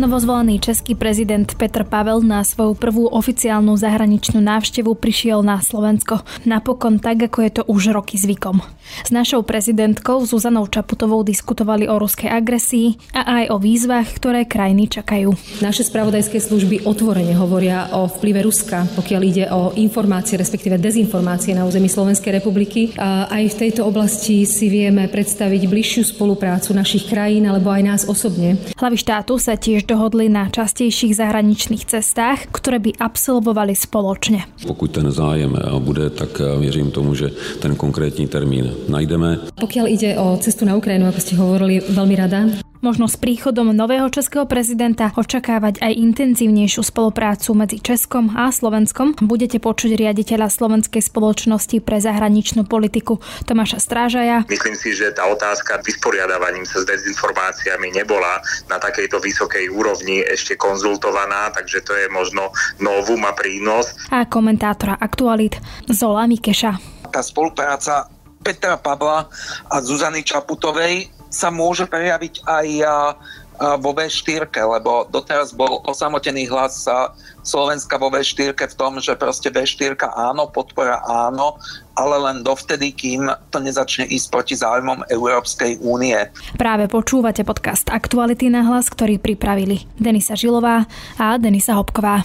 Novozvolený český prezident Petr Pavel na svoju prvú oficiálnu zahraničnú návštevu prišiel na Slovensko. Napokon tak, ako je to už roky zvykom. S našou prezidentkou Zuzanou Čaputovou diskutovali o ruskej agresii a aj o výzvach, ktoré krajiny čakajú. Naše spravodajské služby otvorene hovoria o vplyve Ruska, pokiaľ ide o informácie, respektíve dezinformácie na území Slovenskej republiky. A aj v tejto oblasti si vieme predstaviť bližšiu spoluprácu našich krajín alebo aj nás osobne. Hlavy štátu sa tiež dohodli na častejších zahraničných cestách, ktoré by absolvovali spoločne. Pokud ten zájem bude, tak věřím tomu, že ten konkrétní termín najdeme. Pokiaľ ide o cestu na Ukrajinu, ako ste hovorili, veľmi rada. Možno s príchodom nového českého prezidenta očakávať aj intenzívnejšiu spoluprácu medzi Českom a Slovenskom. Budete počuť riaditeľa Slovenskej spoločnosti pre zahraničnú politiku Tomáša Strážaja. Myslím si, že tá otázka vysporiadávaním sa s dezinformáciami nebola na takejto vysokej úrovni ešte konzultovaná, takže to je možno novum a prínos. A komentátora Aktualit Zola Mikeša. Tá spolupráca Petra Pavla a Zuzany Čaputovej sa môže prejaviť aj vo V4, lebo doteraz bol osamotený hlas Slovenska vo V4 v tom, že proste V4 áno, podpora áno, ale len dovtedy, kým to nezačne ísť proti záujmom Európskej únie. Práve počúvate podcast Aktuality na hlas, ktorý pripravili Denisa Žilová a Denisa Hopková.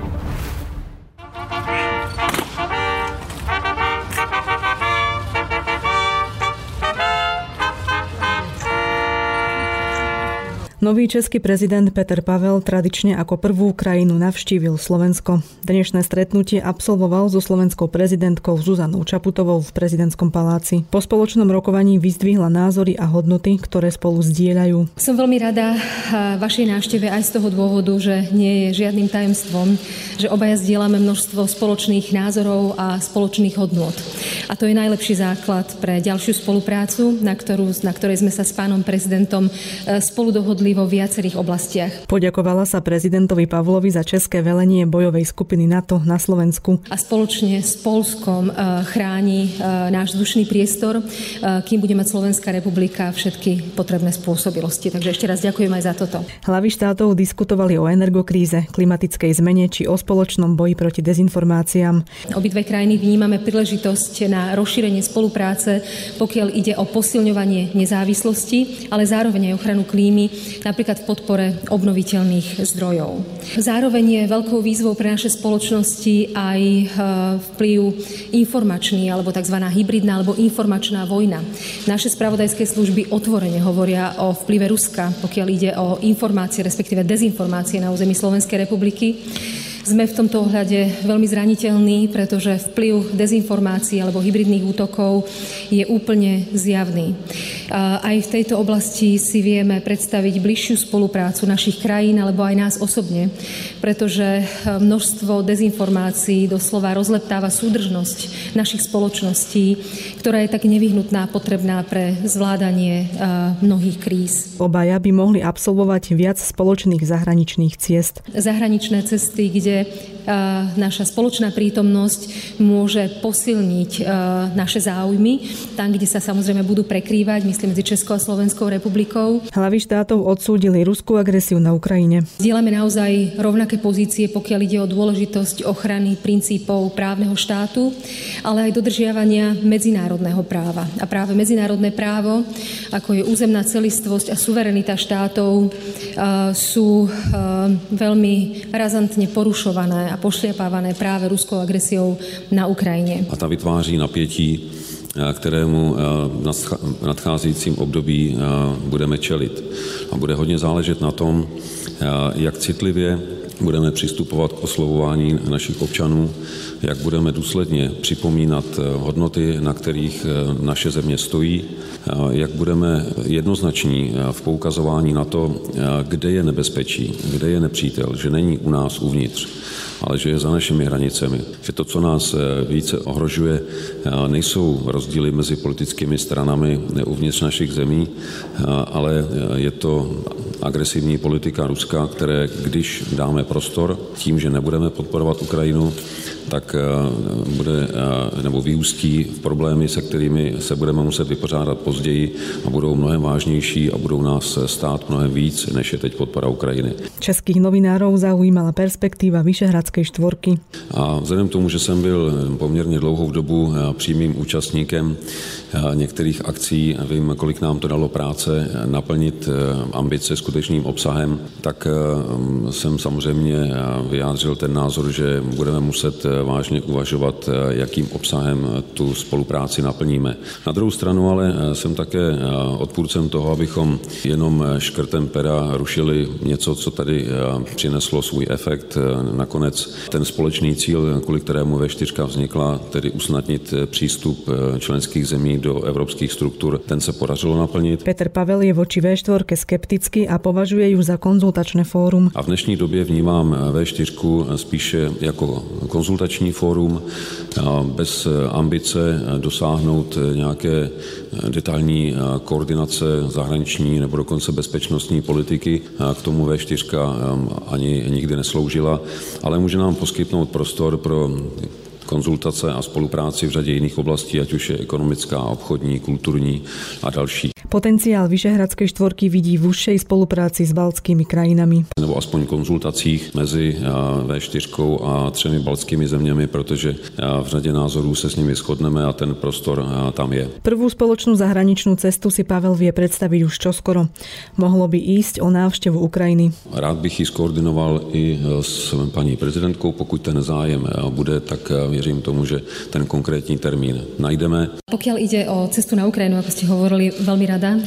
Nový český prezident Peter Pavel tradične ako prvú krajinu navštívil Slovensko. Dnešné stretnutie absolvoval so slovenskou prezidentkou Zuzanou Čaputovou v prezidentskom paláci. Po spoločnom rokovaní vyzdvihla názory a hodnoty, ktoré spolu zdieľajú. Som veľmi rada vašej návšteve aj z toho dôvodu, že nie je žiadnym tajemstvom, že obaja zdieľame množstvo spoločných názorov a spoločných hodnot. A to je najlepší základ pre ďalšiu spoluprácu, na, ktorú, na ktorej sme sa s pánom prezidentom e, spolu dohodli vo viacerých oblastiach. Poďakovala sa prezidentovi Pavlovi za české velenie bojovej skupiny NATO na Slovensku. A spoločne s Polskom e, chráni e, náš vzdušný priestor, e, kým bude mať Slovenská republika všetky potrebné spôsobilosti. Takže ešte raz ďakujem aj za toto. Hlavy štátov diskutovali o energokríze, klimatickej zmene či o spoločnom boji proti dezinformáciám. Obidve krajiny vnímame príležitosť na rozšírenie spolupráce, pokiaľ ide o posilňovanie nezávislosti, ale zároveň aj ochranu klímy napríklad v podpore obnoviteľných zdrojov. Zároveň je veľkou výzvou pre naše spoločnosti aj e, vplyv informačný alebo tzv. hybridná alebo informačná vojna. Naše spravodajské služby otvorene hovoria o vplyve Ruska, pokiaľ ide o informácie, respektíve dezinformácie na území Slovenskej republiky. Sme v tomto ohľade veľmi zraniteľní, pretože vplyv dezinformácií alebo hybridných útokov je úplne zjavný. Aj v tejto oblasti si vieme predstaviť bližšiu spoluprácu našich krajín alebo aj nás osobne, pretože množstvo dezinformácií doslova rozleptáva súdržnosť našich spoločností, ktorá je tak nevyhnutná a potrebná pre zvládanie mnohých kríz. Obaja by mohli absolvovať viac spoločných zahraničných ciest. Zahraničné cesty, kde kde naša spoločná prítomnosť môže posilniť naše záujmy, tam, kde sa samozrejme budú prekrývať, myslím, medzi Českou a Slovenskou republikou. Hlavy štátov odsúdili ruskú agresiu na Ukrajine. Zdieľame naozaj rovnaké pozície, pokiaľ ide o dôležitosť ochrany princípov právneho štátu, ale aj dodržiavania medzinárodného práva. A práve medzinárodné právo, ako je územná celistvosť a suverenita štátov, sú veľmi razantne porušované a pošliapávané práve ruskou agresiou na Ukrajine. A ta vytváří napětí, kterému v nadcházejícím období eh, budeme čelit. A bude hodně záležet na tom, jak citlivě budeme přistupovat k oslovování našich občanů, jak budeme důsledně připomínat hodnoty, na kterých naše země stojí, jak budeme jednoznační v poukazování na to, kde je nebezpečí, kde je nepřítel, že není u nás uvnitř, ale že je za našimi hranicemi. Že to, co nás více ohrožuje, nejsou rozdíly mezi politickými stranami uvnitř našich zemí, ale je to agresivní politika Ruska, které když dáme prostor tím, že nebudeme podporovat Ukrajinu, tak bude nebo vyústí v problémy, se kterými se budeme muset vypořádat později a budou mnohem vážnější a budou nás stát mnohem víc, než je teď podpora Ukrajiny. Českých novinárov zaujímala perspektíva Vyšehradskej štvorky. A vzhledem k tomu, že jsem byl poměrně dlouhou dobu přímým účastníkem některých akcí, vím, kolik nám to dalo práce naplnit ambice skutečným obsahem, tak jsem samozřejmě vyjádřil ten názor, že budeme muset vážně uvažovat, jakým obsahem tu spolupráci naplníme. Na druhou stranu ale jsem také odpůrcem toho, abychom jenom škrtem pera rušili něco, co tady přineslo svůj efekt. Nakonec ten společný cíl, kvůli kterému V4 vznikla, tedy usnadnit přístup členských zemí do evropských struktur, ten se podařilo naplnit. Peter Pavel je voči V4 skeptický a považuje ju za konzultačné fórum. A v dnešní době vnímám V4 spíše jako konzultační fórum bez ambice dosáhnout nějaké detailní koordinace zahraniční nebo dokonce bezpečnostní politiky. K tomu V4 ani nikdy nesloužila, ale může nám poskytnout prostor pro konzultace a spolupráci v řadě jiných oblastí, ať už je ekonomická, obchodní, kulturní a další. Potenciál Vyšehradskej štvorky vidí v užšej spolupráci s baltskými krajinami. Nebo aspoň konzultacích mezi V4 a třemi baltskými zeměmi, protože v řadě názorů se s nimi shodneme a ten prostor tam je. Prvú spoločnú zahraničnú cestu si Pavel vie predstaviť už čoskoro. Mohlo by ísť o návštevu Ukrajiny. Rád bych ji skoordinoval i s paní prezidentkou, pokud ten zájem bude, tak věřím tomu, že ten konkrétní termín najdeme. Pokiaľ ide o cestu na Ukrajinu, ako ste hovorili, veľmi rada.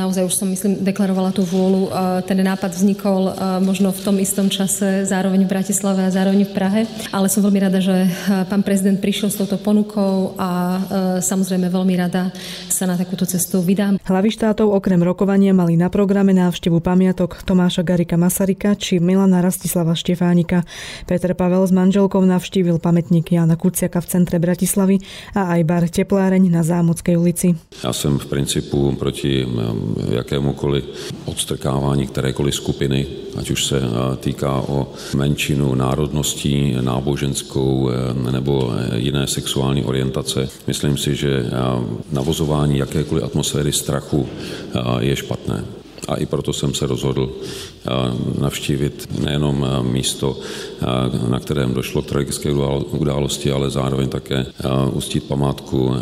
Naozaj už som, myslím, deklarovala tú vôľu. Ten nápad vznikol možno v tom istom čase zároveň v Bratislave a zároveň v Prahe, ale som veľmi rada, že pán prezident prišiel s touto ponukou a samozrejme veľmi rada sa na takúto cestu vydám. Hlavy štátov okrem rokovania mali na programe návštevu pamiatok Tomáša Garika Masarika či Milana Rastislava Štefánika. Peter Pavel s manželkou navštívil pamätník Jana Kuciaka v centre Bratislavy a aj bar Tepláreň na Zámockej ulici. Já jsem v principu proti jakémukoliv odstrkávání kterékoliv skupiny, ať už se týká o menšinu národností, náboženskou nebo jiné sexuální orientace. Myslím si, že navozování jakékoliv atmosféry strachu je špatné a i proto jsem se rozhodl navštívit nejenom místo, na kterém došlo k tragické události, ale zároveň také ustit památku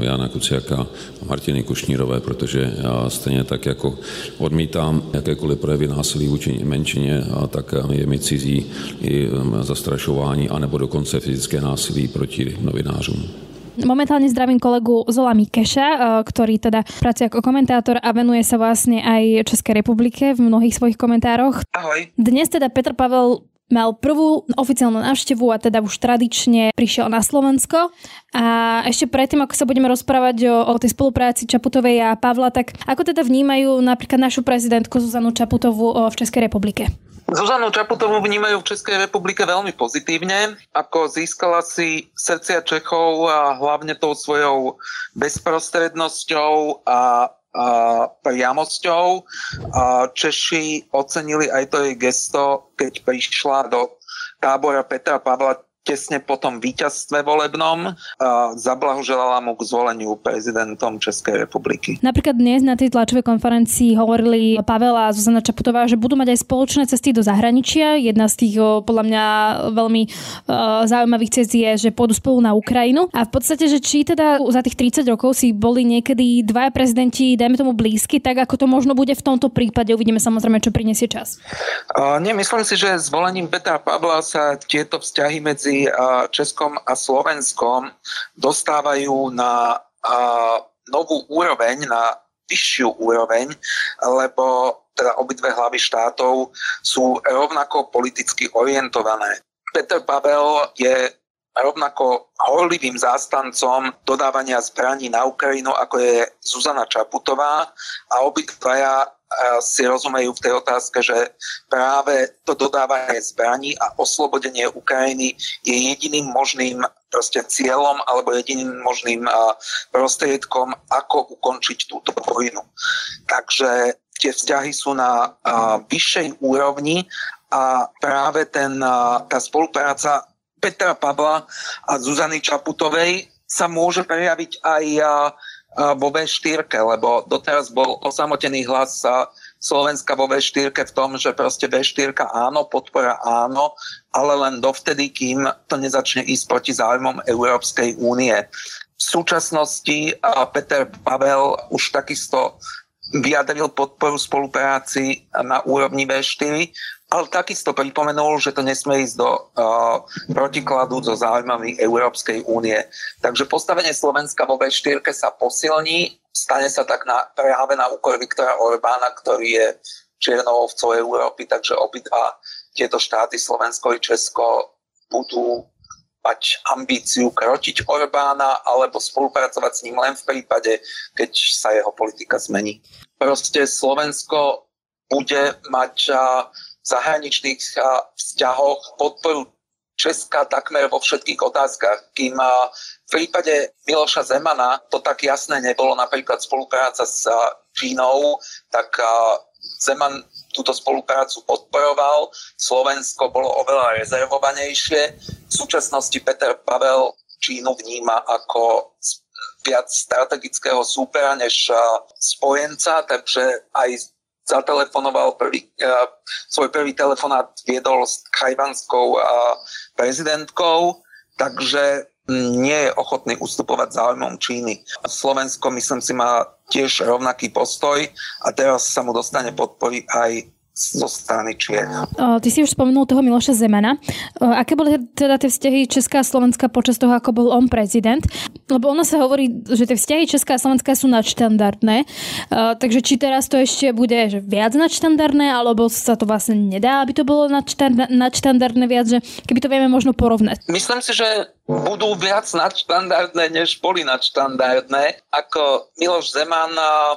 Jana Kuciaka a Martiny Kušnírové, protože stejně tak jako odmítám jakékoliv projevy násilí vůči menšině, tak je mi cizí i zastrašování anebo dokonce fyzické násilí proti novinářům. Momentálne zdravím kolegu Zola Mikeša, ktorý teda pracuje ako komentátor a venuje sa vlastne aj Českej republike v mnohých svojich komentároch. Ahoj. Dnes teda Petr Pavel mal prvú oficiálnu návštevu a teda už tradične prišiel na Slovensko. A ešte predtým, ako sa budeme rozprávať o, o tej spolupráci Čaputovej a Pavla, tak ako teda vnímajú napríklad našu prezidentku Zuzanu Čaputovú v Českej republike? Zuzanu Čaputovú vnímajú v Českej republike veľmi pozitívne, ako získala si srdcia Čechov a hlavne tou svojou bezprostrednosťou a priamosťou. Češi ocenili aj to jej gesto, keď prišla do tábora Petra Pavla tesne po tom víťazstve volebnom zablahoželala mu k zvoleniu prezidentom Českej republiky. Napríklad dnes na tej tlačovej konferencii hovorili Pavel a Zuzana Čaputová, že budú mať aj spoločné cesty do zahraničia. Jedna z tých podľa mňa veľmi uh, zaujímavých cest je, že pôjdu spolu na Ukrajinu. A v podstate, že či teda za tých 30 rokov si boli niekedy dvaja prezidenti, dajme tomu blízky, tak ako to možno bude v tomto prípade. Uvidíme samozrejme, čo prinesie čas. Uh, nemyslím si, že zvolením Petra Pavla sa tieto vzťahy medzi medzi Českom a Slovenskom dostávajú na novú úroveň, na vyššiu úroveň, lebo teda obidve hlavy štátov sú rovnako politicky orientované. Peter Pavel je rovnako horlivým zástancom dodávania zbraní na Ukrajinu, ako je Zuzana Čaputová a obidvaja si rozumejú v tej otázke, že práve to dodávanie zbraní a oslobodenie Ukrajiny je jediným možným proste cieľom alebo jediným možným prostriedkom, ako ukončiť túto vojnu. Takže tie vzťahy sú na vyššej úrovni a práve ten, tá spolupráca Petra Pavla a Zuzany Čaputovej sa môže prejaviť aj vo V4, lebo doteraz bol osamotený hlas Slovenska vo V4 v tom, že proste V4 áno, podpora áno, ale len dovtedy, kým to nezačne ísť proti záujmom Európskej únie. V súčasnosti Peter Pavel už takisto vyjadril podporu spolupráci na úrovni V4 ale takisto pripomenul, že to nesmie ísť do uh, protikladu so záujmami Európskej únie. Takže postavenie Slovenska vo V4 sa posilní, stane sa tak na, práve na úkor Viktora Orbána, ktorý je čiernou ovcov Európy, takže obidva tieto štáty, Slovensko i Česko, budú mať ambíciu krotiť Orbána alebo spolupracovať s ním len v prípade, keď sa jeho politika zmení. Proste Slovensko bude mať uh, zahraničných vzťahoch podporu Česka takmer vo všetkých otázkach. Kým v prípade Miloša Zemana to tak jasné nebolo, napríklad spolupráca s Čínou, tak Zeman túto spoluprácu podporoval, Slovensko bolo oveľa rezervovanejšie. V súčasnosti Peter Pavel Čínu vníma ako viac strategického súpera než spojenca, takže aj zatelefonoval prvý, svoj prvý telefonát viedol s kajvanskou uh, prezidentkou, takže nie je ochotný ustupovať záujmom Číny. Slovensko, myslím si, má tiež rovnaký postoj a teraz sa mu dostane podpory aj zo strany Čiech. Ty si už spomenul toho Miloša Zemana. Aké boli teda tie vzťahy Česká a Slovenska počas toho, ako bol on prezident? Lebo ono sa hovorí, že tie vzťahy Česká a Slovenska sú nadštandardné. Takže či teraz to ešte bude že viac nadštandardné, alebo sa to vlastne nedá, aby to bolo nadštandardné viac, že keby to vieme možno porovnať. Myslím si, že budú viac nadštandardné, než boli nadštandardné. Ako Miloš Zeman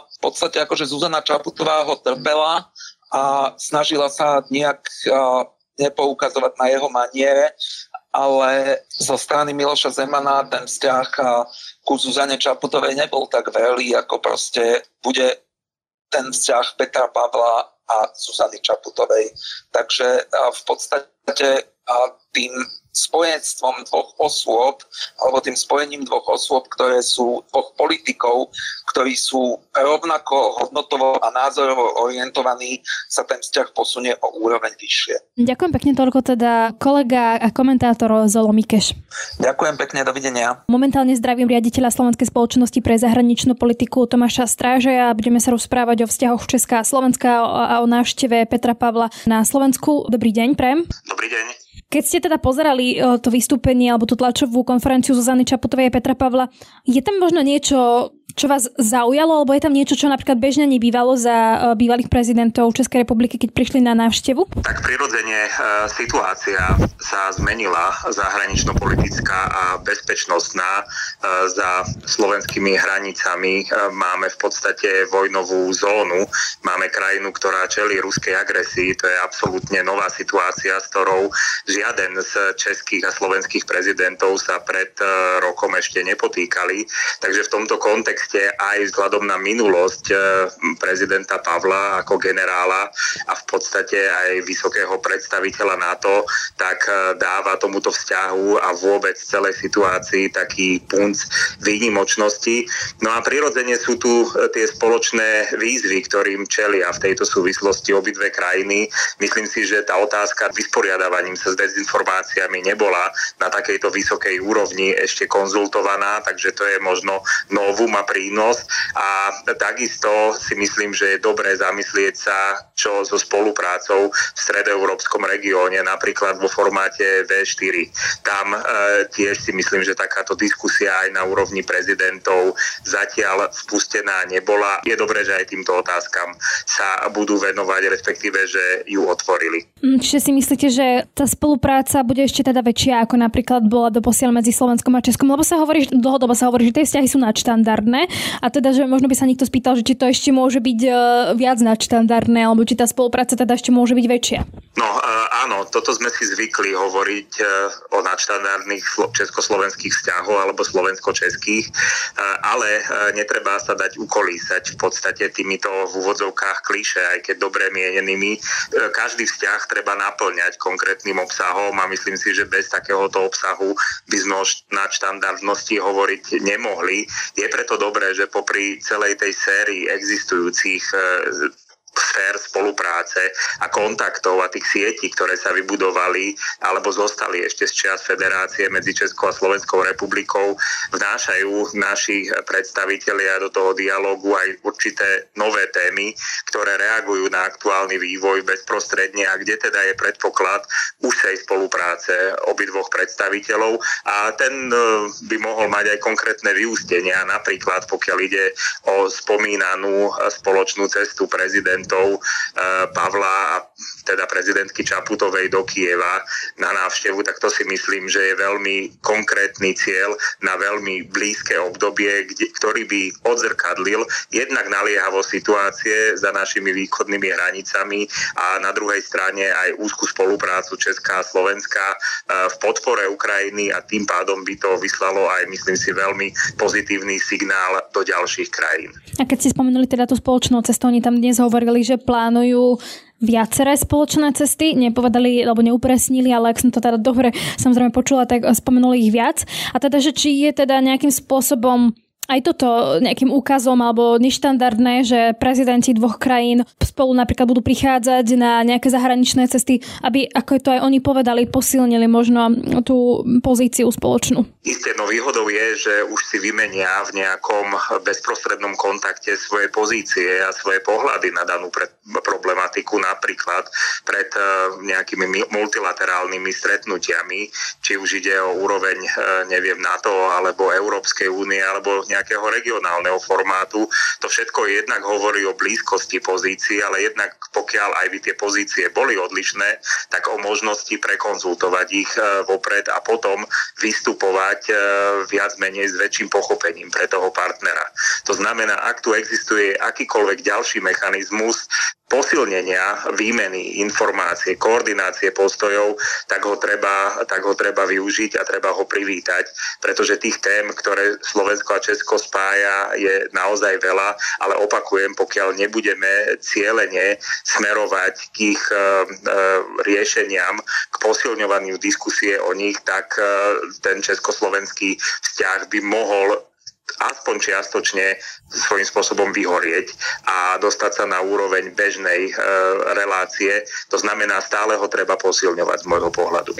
v podstate akože Zuzana Čaputová ho trpela, a snažila sa nejak nepoukazovať na jeho maniere, ale zo strany Miloša Zemana ten vzťah ku Zuzane Čaputovej nebol tak veľý, ako proste bude ten vzťah Petra Pavla a Zuzany Čaputovej. Takže v podstate tým spojenstvom dvoch osôb, alebo tým spojením dvoch osôb, ktoré sú dvoch politikov, ktorí sú rovnako hodnotovo a názorovo orientovaní, sa ten vzťah posunie o úroveň vyššie. Ďakujem pekne toľko teda kolega a komentátor Zolo Mikeš. Ďakujem pekne, dovidenia. Momentálne zdravím riaditeľa Slovenskej spoločnosti pre zahraničnú politiku Tomáša Stráža a budeme sa rozprávať o vzťahoch Česká a Slovenska a o návšteve Petra Pavla na Slovensku. Dobrý deň, Prem. Dobrý deň. Keď ste teda pozerali e, to vystúpenie alebo tú tlačovú konferenciu Zuzany Čaputovej a Petra Pavla, je tam možno niečo, čo vás zaujalo, alebo je tam niečo, čo napríklad bežne nebývalo za e, bývalých prezidentov Českej republiky, keď prišli na návštevu? Tak prirodzene e, situácia sa zmenila zahranično-politická a bezpečnostná. E, za slovenskými hranicami máme v podstate vojnovú zónu. Máme krajinu, ktorá čelí ruskej agresii. To je absolútne nová situácia, s ktorou žiaden z českých a slovenských prezidentov sa pred rokom ešte nepotýkali. Takže v tomto kontexte kontexte aj vzhľadom na minulosť eh, prezidenta Pavla ako generála a v podstate aj vysokého predstaviteľa NATO, tak eh, dáva tomuto vzťahu a vôbec celej situácii taký punc výnimočnosti. No a prirodzene sú tu eh, tie spoločné výzvy, ktorým čelia v tejto súvislosti obidve krajiny. Myslím si, že tá otázka vysporiadávaním sa s dezinformáciami nebola na takejto vysokej úrovni ešte konzultovaná, takže to je možno novum a prínos a takisto si myslím, že je dobré zamyslieť sa, čo so spoluprácou v stredoeurópskom regióne, napríklad vo formáte V4. Tam e, tiež si myslím, že takáto diskusia aj na úrovni prezidentov zatiaľ spustená nebola. Je dobré, že aj týmto otázkam sa budú venovať, respektíve, že ju otvorili. Mm, čiže si myslíte, že tá spolupráca bude ešte teda väčšia, ako napríklad bola doposiaľ medzi Slovenskom a Českom? Lebo sa hovorí, dlhodobo sa hovorí, že tie vzťahy sú nadštandardné a teda, že možno by sa niekto spýtal, že či to ešte môže byť uh, viac nadštandardné, alebo či tá spolupráca teda ešte môže byť väčšia. No uh, áno, toto sme si zvykli hovoriť uh, o nadštandardných československých vzťahoch alebo slovensko-českých, ale netreba sa dať ukolísať v podstate týmito v úvodzovkách klíše, aj keď dobre mienenými. Každý vzťah treba naplňať konkrétnym obsahom a myslím si, že bez takéhoto obsahu by sme o nadštandardnosti hovoriť nemohli. Je preto dobré, že popri celej tej sérii existujúcich e, sfér spolupráce a kontaktov a tých sietí, ktoré sa vybudovali alebo zostali ešte z čias federácie medzi Českou a Slovenskou republikou, vnášajú naši predstavitelia do toho dialogu aj určité nové témy, ktoré reagujú na aktuálny vývoj bezprostredne a kde teda je predpoklad užšej spolupráce obidvoch predstaviteľov. A ten e, by mohol mať aj konkrétne vyústenia, napríklad pokiaľ ide o spomínanú spoločnú cestu prezidentov eh, Pavla a teda prezidentky Čaputovej do Kieva na návštevu, tak to si myslím, že je veľmi konkrétny cieľ na veľmi blízke obdobie, kde, ktorý by odzrkadlil jednak naliehavo situácie za našimi východnými hranicami a na druhej strane aj úzku spoluprácu Česká a Slovenska eh, v podpore Ukrajiny a tým pádom by to vyslalo aj, myslím si, veľmi pozitívny signál do ďalších krajín. A keď ste spomenuli teda tú spoločnú cestu, oni tam dnes hovorili hovorili, že plánujú viaceré spoločné cesty, nepovedali alebo neupresnili, ale ak som to teda dobre samozrejme počula, tak spomenuli ich viac. A teda, že či je teda nejakým spôsobom aj toto nejakým úkazom alebo neštandardné, že prezidenti dvoch krajín spolu napríklad budú prichádzať na nejaké zahraničné cesty, aby, ako to aj oni povedali, posilnili možno tú pozíciu spoločnú. Isté, no výhodou je, že už si vymenia v nejakom bezprostrednom kontakte svoje pozície a svoje pohľady na danú problematiku, napríklad pred eh, nejakými multilaterálnymi stretnutiami, či už ide o úroveň, eh, neviem, NATO alebo Európskej únie alebo nejakého regionálneho formátu. To všetko jednak hovorí o blízkosti pozícií, ale jednak pokiaľ aj by tie pozície boli odlišné, tak o možnosti prekonzultovať ich e, vopred a potom vystupovať e, viac menej s väčším pochopením pre toho partnera. To znamená, ak tu existuje akýkoľvek ďalší mechanizmus, posilnenia výmeny informácie, koordinácie postojov, tak ho, treba, tak ho treba využiť a treba ho privítať, pretože tých tém, ktoré Slovensko a Česko spája, je naozaj veľa, ale opakujem, pokiaľ nebudeme cieľene smerovať k ich e, e, riešeniam, k posilňovaniu diskusie o nich, tak e, ten československý vzťah by mohol aspoň čiastočne svojím spôsobom vyhorieť a dostať sa na úroveň bežnej e, relácie. To znamená, stále ho treba posilňovať z môjho pohľadu.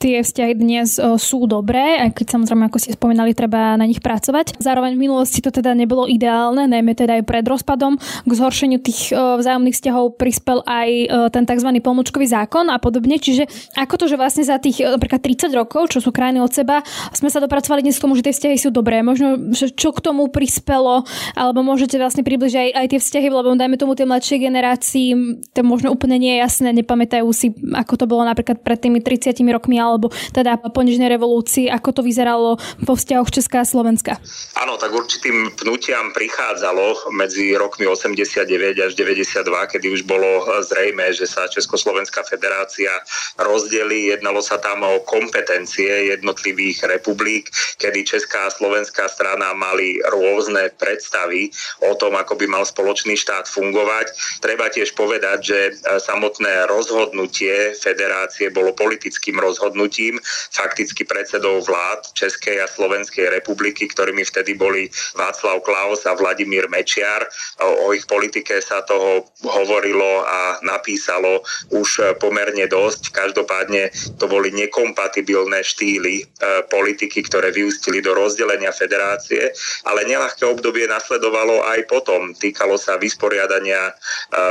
Tie vzťahy dnes e, sú dobré, aj keď samozrejme, ako ste spomínali, treba na nich pracovať. Zároveň v minulosti to teda nebolo ideálne, najmä teda aj pred rozpadom. K zhoršeniu tých e, vzájomných vzťahov prispel aj e, ten tzv. pomočkový zákon a podobne. Čiže ako to, že vlastne za tých napríklad 30 rokov, čo sú krajiny od seba, sme sa dopracovali dnes k tomu, že tie vzťahy sú dobré. Možno, že čo k tomu prispelo, alebo môžete vlastne približiť aj, aj tie vzťahy, lebo dajme tomu tej mladšej generácii, to možno úplne nie je jasné, nepamätajú si, ako to bolo napríklad pred tými 30 rokmi, alebo teda po nežnej revolúcii, ako to vyzeralo po vzťahoch Česká a Slovenska. Áno, tak určitým pnutiam prichádzalo medzi rokmi 89 až 92, kedy už bolo zrejme, že sa Československá federácia rozdeli, jednalo sa tam o kompetencie jednotlivých republik, kedy Česká a Slovenská strana mali rôzne predstavy o tom, ako by mal spoločný štát fungovať. Treba tiež povedať, že e, samotné rozhodnutie federácie bolo politickým rozhodnutím. Fakticky predsedov vlád Českej a Slovenskej republiky, ktorými vtedy boli Václav Klaus a Vladimír Mečiar. O, ich politike sa toho hovorilo a napísalo už pomerne dosť. Každopádne to boli nekompatibilné štýly e, politiky, ktoré vyústili do rozdelenia federácie ale nelahké obdobie nasledovalo aj potom. Týkalo sa vysporiadania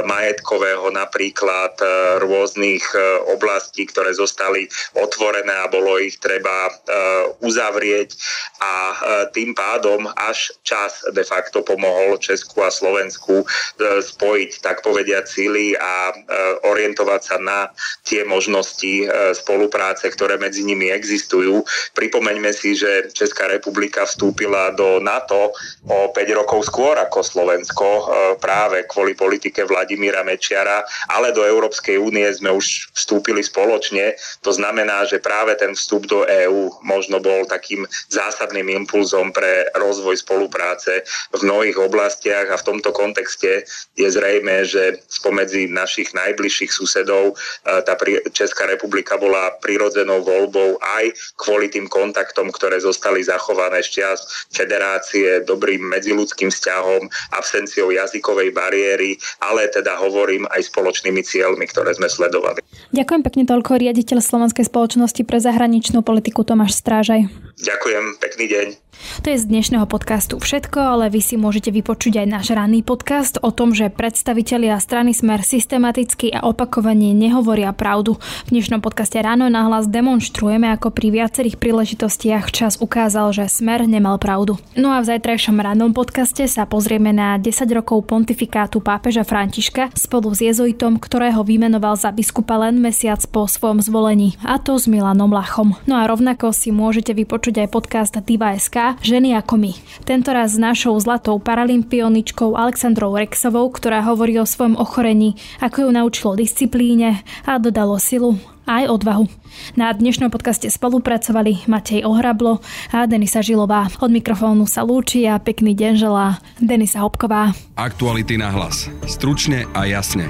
majetkového napríklad rôznych oblastí, ktoré zostali otvorené a bolo ich treba uzavrieť a tým pádom až čas de facto pomohol Česku a Slovensku spojiť tak povediať síly a orientovať sa na tie možnosti spolupráce, ktoré medzi nimi existujú. Pripomeňme si, že Česká republika vstúpila do NATO o 5 rokov skôr ako Slovensko e, práve kvôli politike Vladimíra Mečiara, ale do Európskej únie sme už vstúpili spoločne. To znamená, že práve ten vstup do EÚ možno bol takým zásadným impulzom pre rozvoj spolupráce v mnohých oblastiach a v tomto kontexte je zrejme, že spomedzi našich najbližších susedov e, tá Česká republika bola prirodzenou voľbou aj kvôli tým kontaktom, ktoré zostali zachované z čias federácie, dobrým medziludským vzťahom, absenciou jazykovej bariéry, ale teda hovorím aj spoločnými cieľmi, ktoré sme sledovali. Ďakujem pekne toľko riaditeľ Slovenskej spoločnosti pre zahraničnú politiku Tomáš Strážaj. Ďakujem, pekný deň. To je z dnešného podcastu všetko, ale vy si môžete vypočuť aj náš ranný podcast o tom, že predstavitelia strany Smer systematicky a opakovane nehovoria pravdu. V dnešnom podcaste Ráno nahlas demonstrujeme, ako pri viacerých príležitostiach čas ukázal, že Smer nemal pravdu. No a v zajtrajšom rannom podcaste sa pozrieme na 10 rokov pontifikátu pápeža Františka spolu s jezuitom, ktorého vymenoval za biskupa len mesiac po svojom zvolení, a to s Milanom Lachom. No a rovnako si môžete vypočuť aj podcast Diva.sk Ženy ako my. Tentoraz s našou zlatou paralympioničkou Alexandrou Rexovou, ktorá hovorí o svojom ochorení, ako ju naučilo disciplíne a dodalo silu aj odvahu. Na dnešnom podcaste spolupracovali Matej Ohrablo a Denisa Žilová. Od mikrofónu sa lúči a pekný deň želá Denisa Hopková. Aktuality na hlas. Stručne a jasne.